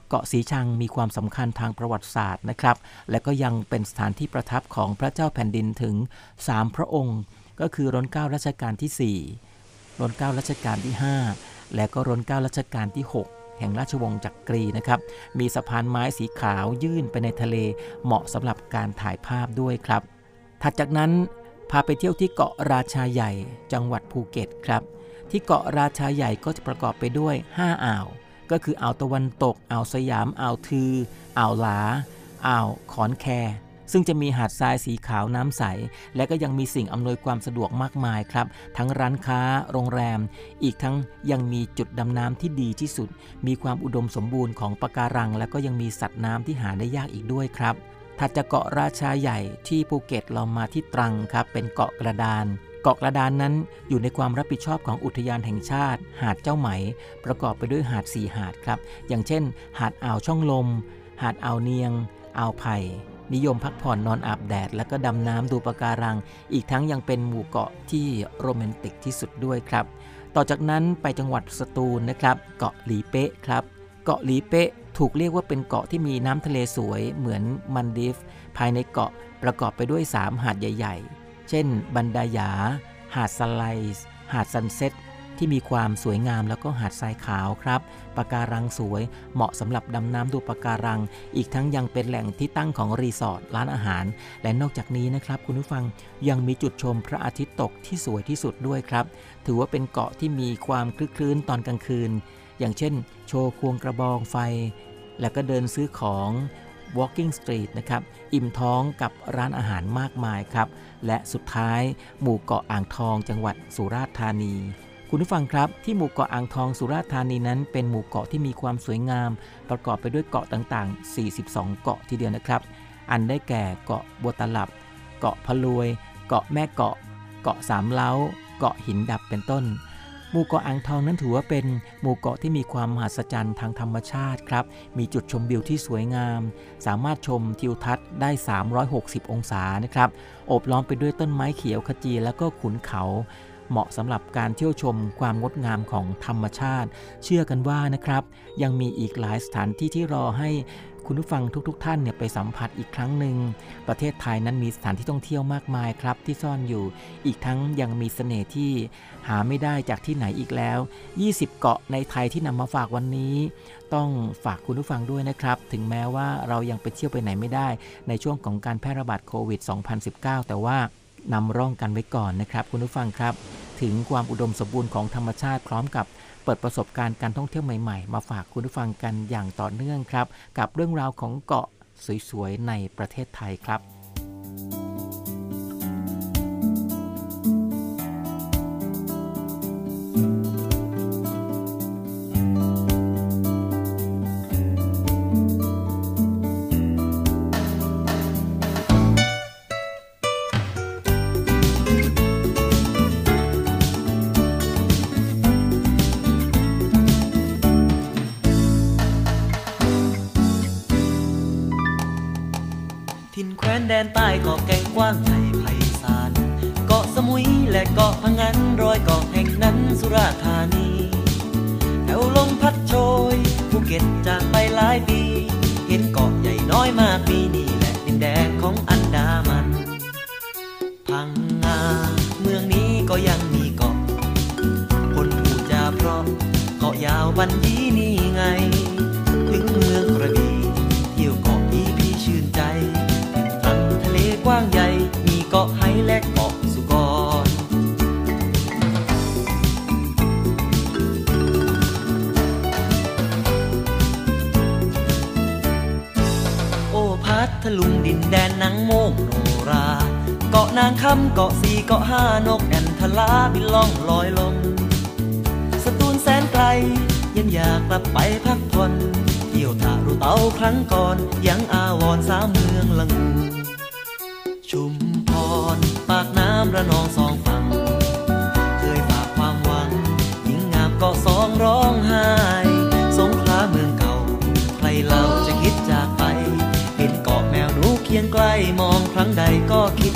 เกาะสีชังมีความสำคัญทางประวัติศาสตร์นะครับ และก็ยังเป็นสถานที่ประทับของพระเจ้าแผ่นดินถึง 3 พระองค์ ก็คือรัชเก้ารัชกาลที่ 4รัชเก้ารัชกาลที่ 5 และก็รัชเก้ารัชกาลที่ 6 แห่งราชวงศ์จักกรีนะครับ มีสะพานไม้สีขาวยื่นไปในทะเลเหมาะสำหรับการถ่ายภาพด้วยครับ ถัดจากนั้นพาไปเที่ยวที่เกาะราชาใหญ่จังหวัดภูเก็ตครับ ที่เกาะราชาใหญ่ก็จะประกอบไปด้วย 5 อ่าว ก็คืออ่าวตะวันตก อ่าวสยาม อ่าวทือ อ่าวหลา อ่าวขอนแค ซึ่งจะมีหาดทรายสีขาวน้ำใส และก็ยังมีสิ่งอำนวยความสะดวกมากมายครับ ทั้งร้านค้า โรงแรม อีกทั้งยังมีจุดดำน้ำที่ดีที่สุด มีความอุดมสมบูรณ์ของปะการัง และก็ยังมีสัตว์น้ำที่หาได้ยากอีกด้วยครับ ถัดจากเกาะราชาใหญ่ที่ภูเก็ตเรามาที่ตรังครับ เป็นเกาะกระดานเกาะกระดานนั้นอยู่ในความรับผิดชอบของอุทยานแห่งชาติ หาดเจ้าไหม ประกอบไปด้วยหาดสี่หาดครับ อย่างเช่น หาดอ่าวช่องลม หาดอ่าวเนียง อ่าวไผ่ นิยมพักผ่อนนอนอาบแดด และก็ดำน้ำดูปะการัง อีกทั้งยังเป็นหมู่เกาะที่โรแมนติกที่สุดด้วยครับ ต่อจากนั้นไปจังหวัดสตูลนะครับ เกาะหลีเป๊ะครับ เกาะหลีเป๊ะถูกเรียกว่าเป็นเกาะที่มีน้ำทะเลสวยเหมือนมัลดีฟส์ ภายในเกาะประกอบไปด้วย 3 หาดใหญ่ ๆ เช่น บันดาหยา หาด Sunrise หาด Sunset ที่มีความสวยงามแล้วก็หาดทรายขาวครับปะการังสวย เหมาะสำหรับดำน้ำดูปะการัง อีกทั้งยังเป็นแหล่งที่ตั้งของรีสอร์ทร้านอาหาร และนอกจากนี้นะครับคุณผู้ฟังยังมีจุดชมพระอาทิตย์ตกที่สวยที่สุดด้วยครับ ถือว่าเป็นเกาะที่มีความคลึกคลื้นตอนกลางคืน อย่างเช่น โชว์ควงกระบองไฟ แล้วก็เดินซื้อของ Walking Street นะครับ อิ่มท้องกับร้านอาหารมากมายครับ และสุดท้ายหมู่เกาะอ่างทองจังหวัดสุราษฎร์ธานี คุณผู้ฟังครับที่หมู่เกาะอ่างทองสุราษฎร์ธานีนั้น เป็นหมู่เกาะที่มีความสวยงาม ประกอบไปด้วยเกาะต่างๆ 42 เกาะทีเดียวนะครับ อันได้แก่เกาะบัวตลับ เกาะพะลวย เกาะแม่เกาะ เกาะสามเล้า เกาะหินดับเป็นต้น หมู่เกาะอ่างทองนั้นถือว่าเป็นหมู่เกาะที่มีความมหัศจรรย์ทางธรรมชาติครับ มีจุดชมวิวที่สวยงาม สามารถชมทิวทัศน์ได้ 360 องศานะครับ โอบล้อมไปด้วยต้นไม้เขียวขจีแล้วก็ขุนเขา เหมาะสำหรับการเที่ยวชมความงดงามของธรรมชาติ เชื่อกันว่านะครับ ยังมีอีกหลายสถานที่ที่รอให้คุณผู้ฟังทุกๆทท่านเนี่ยไปสัมผัสอีกครั้งหนึ่ง ประเทศไทยนั้นมีสถานที่ท่องเที่ยวมากมายครับ ที่ซ่อนอยู่ อีกทั้งยังมีเสน่ห์ที่หาไม่ได้จากที่ไหนอีกแล้ว 20 เกาะในไทยที่นำมาฝากวันนี้ ต้องฝากคุณผู้ฟังด้วยนะครับ ถึงแม้ว่าเรายังไปเที่ยวไปไหนไม่ได้ ในช่วงของการแพร่ระบาดโควิด 2019 แต่ว่านำร่องกันไว้ก่อนนะครับ คุณผู้ฟังครับ ถึงความอุดมสมบูรณ์ของธรรมชาติพร้อมกับเปิดประสบการณ์การท่องเที่ยวใหม่ๆ มาฝากคุณผู้ฟังกันอย่างต่อเนื่องครับ กับเรื่องราวของเกาะสวยๆ ในประเทศไทยครับถิ่นาะแก่งกว้างใหญ่ไพศาลเกาะสมุยและเกาะพังงันรอยเกาะแห่งนั้นสุราธานีแถวลมพัดโชยภูเก็ตจากไปหลายปี เห็นเกาะใหญ่น้อยมากมีนี่แหละดินแดนของอันดามันพังงาเมืองนี้ก็ยังมีเกาะ คนพูดจาเพราะเกาะยาวบันยีนี คำเกาะสี่เกาะห้านกแอนทลาบินล่องลอยลมสตูลแสนไกล ยังอยากกลับไปพักผ่อนเที่ยวทารุเตาครั้งก่อน ยังอาวรสามเมืองละงูชุมพร ปากน้ำระนองสองฝั่ง เคยฝากความหวังหญิงงามก็สองร้องไห้สงขลาเมืองเก่า ใครเราจะคิดจากไป เห็นเกาะแมวหนูเคียงใกล้มองครั้งใดก็คิด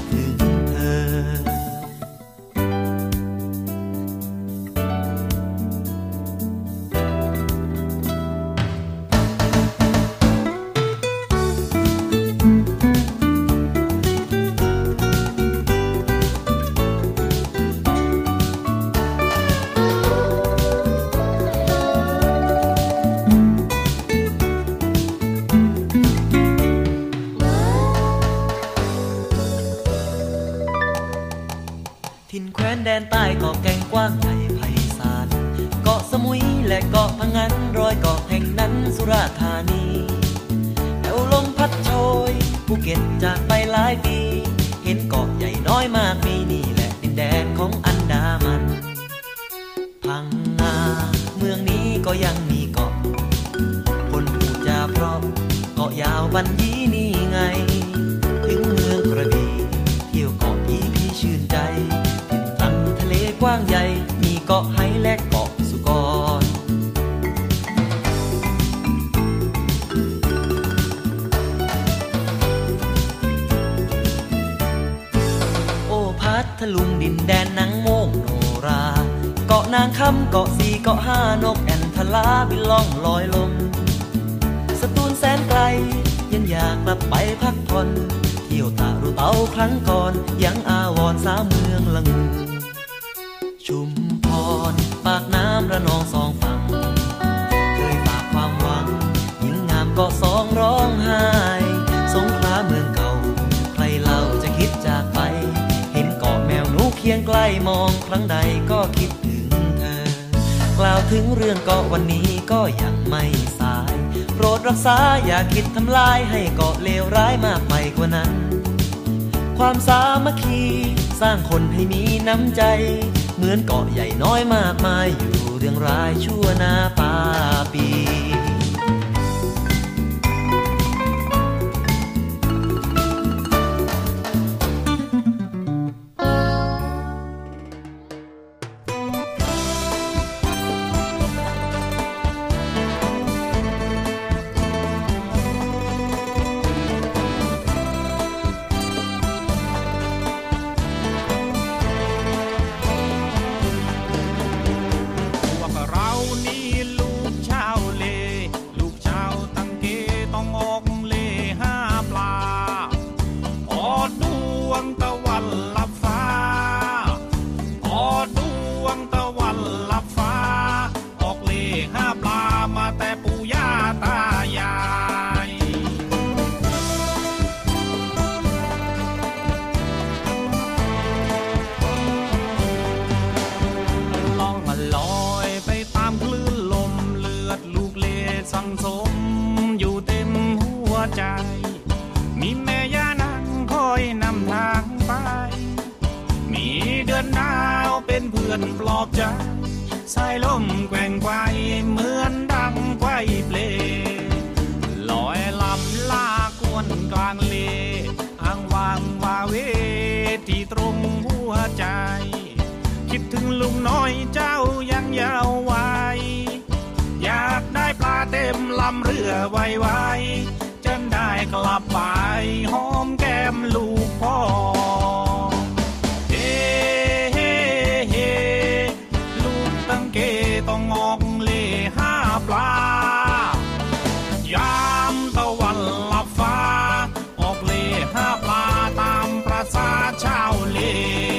ำใจ เหมือนเกาะใหญ่ lejos.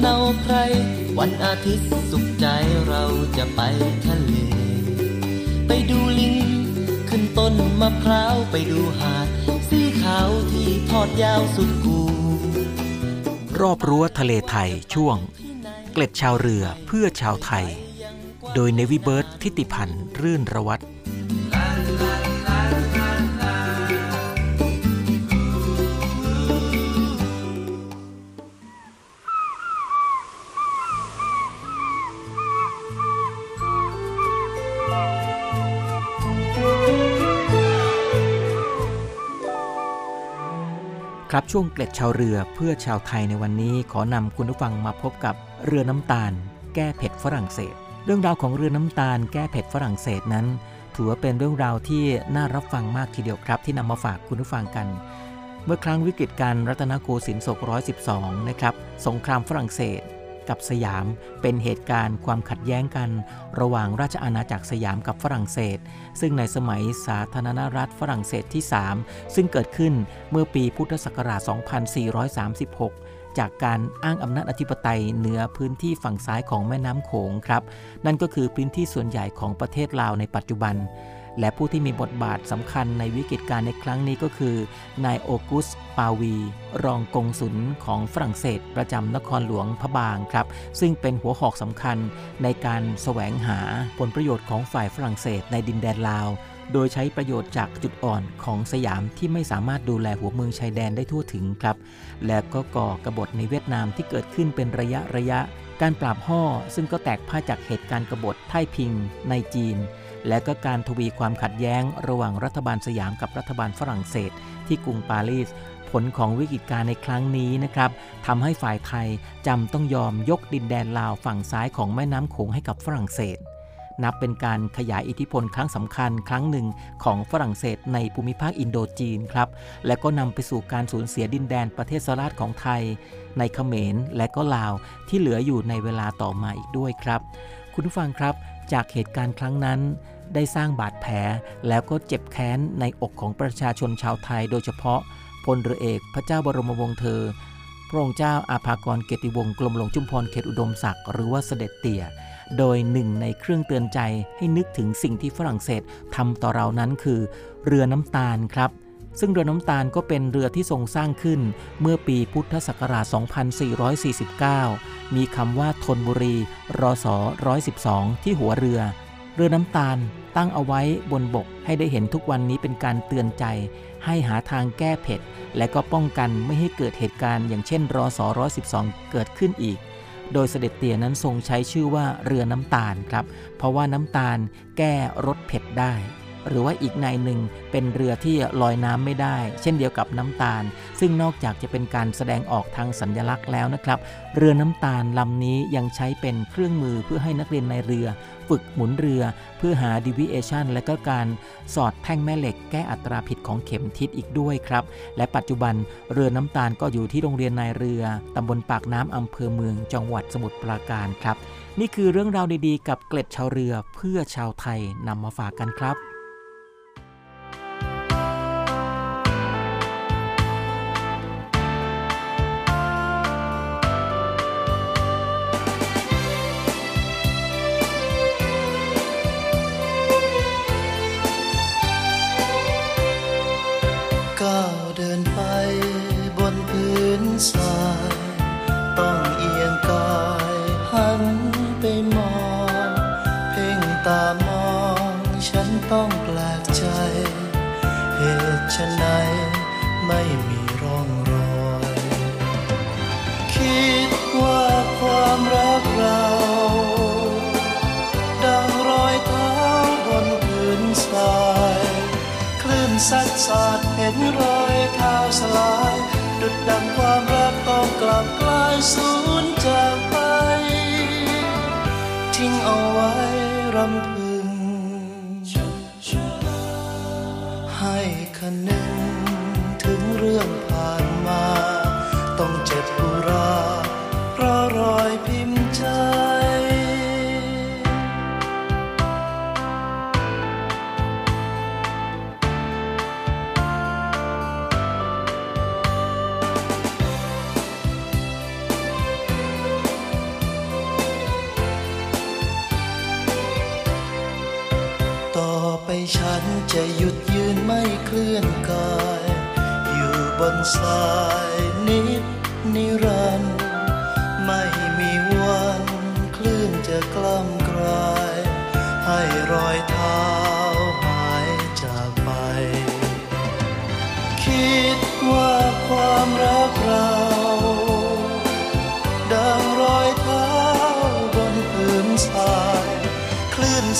เนาใคร วันอาทิตย์สุขใจเราจะไปทะเล ไปดูลิง ขึ้นต้นมะพร้าวไปดูหาด สีขาวที่ทอดยาวสุดกู รอบรั้วทะเลไทยช่วง เกล็ดชาวเรือเพื่อชาวไทย โดยเนวิเบิร์ตทิติพันธ์รื่นระวัตร ครับช่วงเกล็ดชาวเรือเพื่อชาวไทยในวันนี้ขอนำคุณผู้ฟังมาพบกับเรือน้ำตาล แก้เผ็ดฝรั่งเศส เรื่องราวของเรือน้ำตาล แก้เผ็ดฝรั่งเศสนั้น ถือว่าเป็นเรื่องราวที่น่ารับฟังมากทีเดียวครับ ที่นำมาฝากคุณผู้ฟังกัน เมื่อครั้งวิกฤตการรัตนโกสินทร์ศก112 นะครับสงครามฝรั่งเศส กับสยาม เป็นเหตุการณ์ความขัดแย้งกัน ระหว่างราชอาณาจักรสยามกับฝรั่งเศส ซึ่งในสมัยสาธารณรัฐฝรั่งเศสที่ 3 ซึ่งเกิดขึ้นเมื่อปีพุทธศักราช 2436 จากการอ้างอำนาจอธิปไตยเหนือพื้นที่ฝั่งซ้ายของแม่น้ำโขงครับ นั่นก็คือพื้นที่ส่วนใหญ่ของประเทศลาวในปัจจุบัน และผู้ที่มีบทบาทสำคัญในวิกฤตการณ์ในครั้งนี้ก็คือนายโอกุส ปาวี รองกงสุลของฝรั่งเศสประจำนครหลวงพะบางครับ ซึ่งเป็นหัวหอกสำคัญในการแสวงหาผลประโยชน์ของฝ่ายฝรั่งเศสในดินแดนลาว โดยใช้ประโยชน์จากจุดอ่อนของสยามที่ไม่สามารถดูแลหัวเมืองชายแดนได้ทั่วถึงครับ และก็ก่อกบฏในเวียดนามที่เกิดขึ้นเป็นระยะระยะ การปราบห่อซึ่งก็แตกพ่ายจากเหตุการณ์กบฏไท่พิงในจีน และก็การทวีความขัดแย้งระหว่างรัฐบาลสยามกับรัฐบาลฝรั่งเศส ที่กรุงปารีส ผลของวิกฤตการในครั้งนี้นะครับทำให้ฝ่ายไทยจำต้องยอมยกดินแดนลาวฝั่งซ้ายของแม่น้ำโขงให้กับฝรั่งเศส นับเป็นการขยายอิทธิพลครั้งสำคัญครั้งหนึ่งของฝรั่งเศสในภูมิภาคอินโดจีนครับ และก็นำไปสู่การสูญเสียดินแดนประเทศสราชของไทย ในเขมรและก็ลาวที่เหลืออยู่ในเวลาต่อมาอีกด้วยครับ คุณผู้ฟังครับจากเหตุการณ์ครั้งนั้น ได้สร้างบาดแผลแล้วก็เจ็บแค้นในอกของประชาชนชาวไทย โดยเฉพาะพลเรือเอกพระเจ้าบรมวงศ์เธอ พระองค์เจ้าอาภากรเกติวงศ์กรมหลวงจุมพรเขตอุดมศักดิ์หรือว่าเสด็จเตี่ย โดยหนึ่งในเครื่องเตือนใจให้นึกถึงสิ่งที่ฝรั่งเศสทำต่อเรานั้นคือ เรือน้ำตาลครับซึ่งเรือน้ำตาลก็เป็นเรือที่ทรงสร้างขึ้น เมื่อปีพุทธศักราช 2449 มีคำว่าทนบุรี รศ112 ที่หัวเรือ เรือน้ำตาลตั้งเอาไว้บนบกให้ได้เห็นทุกวันนี้เป็นการเตือนใจ ให้หาทางแก้เผ็ด และก็ป้องกันไม่ให้เกิดเหตุการณ์อย่างเช่นรศ112เกิดขึ้นอีก โดยเสด็จเตี่ยนั้นทรงใช้ชื่อว่าเรือน้ำตาลครับ เพราะว่าน้ำตาลแก้รสเผ็ดได้หรือว่าอีกในหนึ่งเป็นเรือที่ลอยน้ำไม่ได้ เช่นเดียวกับน้ำตาล ซึ่งนอกจากจะเป็นการแสดงออกทางสัญญลักษณ์แล้วนะครับ เรือน้ำตาลลำนี้ยังใช้เป็นเครื่องมือเพื่อให้นักเรียนในเรือ ฝึกหมุนเรือ เพื่อหา deviation และก็การสอดแท่งแม่เหล็กแก้อัตราผิดของเข็มทิศอีกด้วยครับ และปัจจุบันเรือน้ำตาลก็อยู่ที่โรงเรียนนายเรือตำบลปากน้ำอำเภอเมืองจังหวัดสมุทรปราการครับ นี่คือเรื่องราวดีๆ กับเกล็ดชาวเรือเพื่อชาวไทยนำมาฝากกันครับ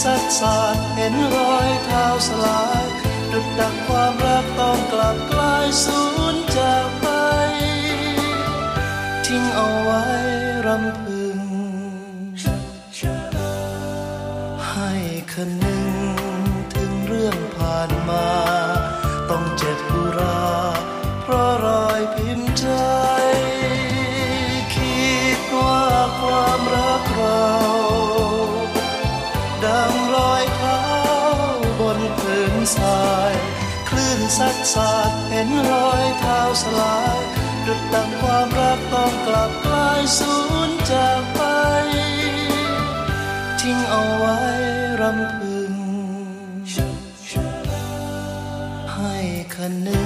ซัดสาดเห็นรอยเท้าสลายดุดดังความรักต้องกลับกลายสูญจากไป ทิ้งเอาไว้รำ สาดเห็นรอยเท้าสลายดุดดังความรักต้องกลับกลายสูญจากไป ทิ้งเอาไว้รำพึง ให้คันนึงถึง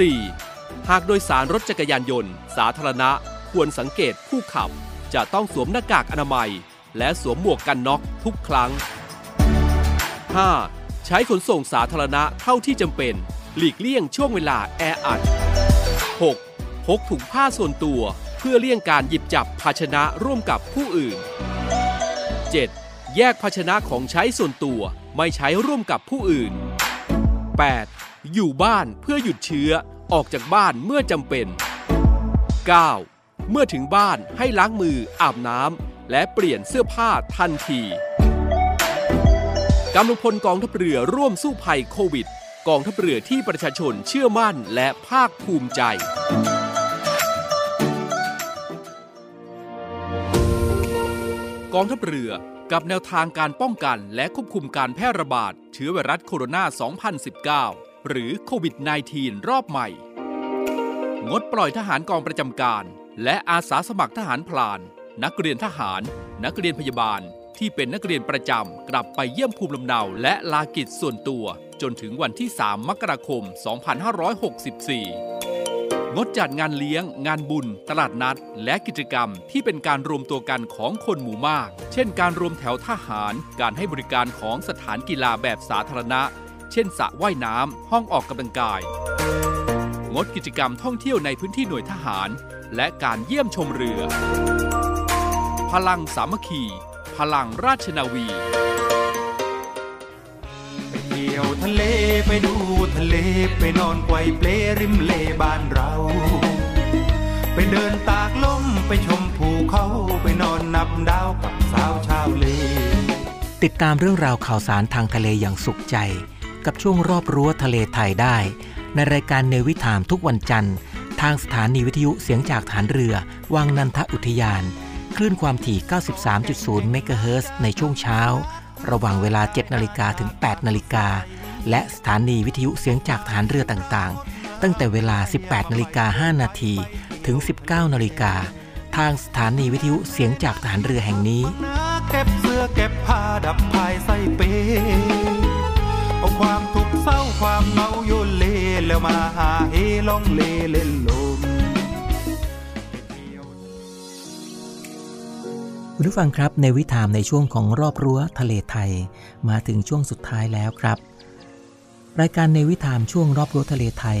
4. หากโดยสารรถจักรยานยนต์ สาธารณะควรสังเกตผู้ขับ จะต้องสวมหน้ากากอนามัย และสวมหมวกกันน็อกทุกครั้ง 5. ใช้ขนส่งสาธารณะเท่าที่จำเป็น หลีกเลี่ยงช่วงเวลาแออัด 6. พกถุงผ้าส่วนตัว เพื่อเลี่ยงการหยิบจับภาชนะร่วมกับผู้อื่น 7. แยกภาชนะของใช้ส่วนตัวไม่ใช้ร่วมกับผู้อื่น 8. อยู่บ้านเพื่อหยุดเชื้อ ออกจากบ้านเมื่อจำเป็น 9. เมื่อถึงบ้านให้ล้างมืออาบน้ำและเปลี่ยนเสื้อผ้าทันทีกำลังพลกองทัพเรือร่วมสู้ภัยโควิด กองทัพเรือที่ประชาชนเชื่อมั่นและภาคภูมิใจกองทัพเรือกับแนวทางการป้องกันและควบคุมการแพร่ระบาดเชื้อไวรัสโคโรนา 2019 หรือโควิด -19 รอบใหม่ งดปล่อยทหารกองประจำการ และอาสาสมัครทหารพลาน นักเรียนทหาร นักเรียนพยาบาล ที่เป็นนักเรียนประจำกลับไปเยี่ยมภูมิลำเนาและลากิจส่วนตัว จนถึงวันที่ 3 มกราคม 2564 งดจัดงานเลี้ยง งานบุญ ตลาดนัด และกิจกรรมที่เป็นการรวมตัวกันของคนหมู่มาก เช่น การรวมแถวทหาร การให้บริการของสถานกีฬาแบบสาธารณะ เช่นสระว่ายน้ำห้องออกกำลังกาย งดกิจกรรมท่องเที่ยวในพื้นที่หน่วยทหาร และการเยี่ยมชมเรือ พลังสามัคคี พลังราชนาวี ไปเที่ยวทะเลไปดูทะเลไปนอนไกวเปลริมเลบ้านเรา ไปเดินตากลมไปชมภูเขาไปนอนนับดาวกับสาวชาวเลติดตามเรื่องราวข่าวสารทางทะเลอย่างสุขใจ กับช่วงรอบรั้วทะเลไทยได้ ในรายการเนวิถามทุกวันจันทร์ ทางสถานีวิทยุเสียงจากฐานเรือ วังนันทอุทยาน คลื่นความถี่ 93.0 เมกะเฮิรตซ์ในช่วงเช้า ระหว่างเวลา 7 นาฬิกาถึง 8 นาฬิกา และสถานีวิทยุเสียงจากฐานเรือต่างๆ ตั้งแต่เวลา 18 นาฬิกา 5 นาทีถึง 19 นาฬิกา ทางสถานีวิทยุเสียงจากฐานเรือแห่งนี้เก็บเสื้อเก็บผ้าดับภายใส่เป เอาความทุกข์เศร้าความเมาโยนเลแล้วมาหาเฮล่องเลเล่นลมคุณผู้ฟังครับในวิถามในช่วงของรอบรั้วทะเลไทย มาถึงช่วงสุดท้ายแล้วครับ รายการในวิถามช่วงรอบรั้วทะเลไทย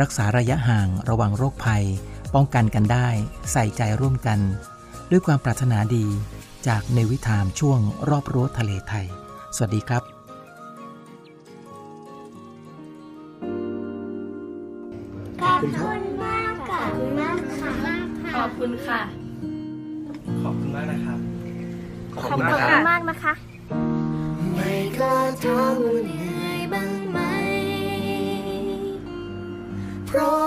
รักษาระยะห่างระวังโรคภัย ป้องกันกันได้ ใส่ใจร่วมกัน ด้วยความปรารถนาดีจากในวิถามช่วงรอบรั้วทะเลไทย สวัสดีครับขอบคุณมากค่ะขอบคุณมากค่ะขอบคุณค่ะ ขอบคุณมากนะครับ ขอบคุณมากนะคะ ไม่กล้าถามว่าเหนื่อยบ้าง ไ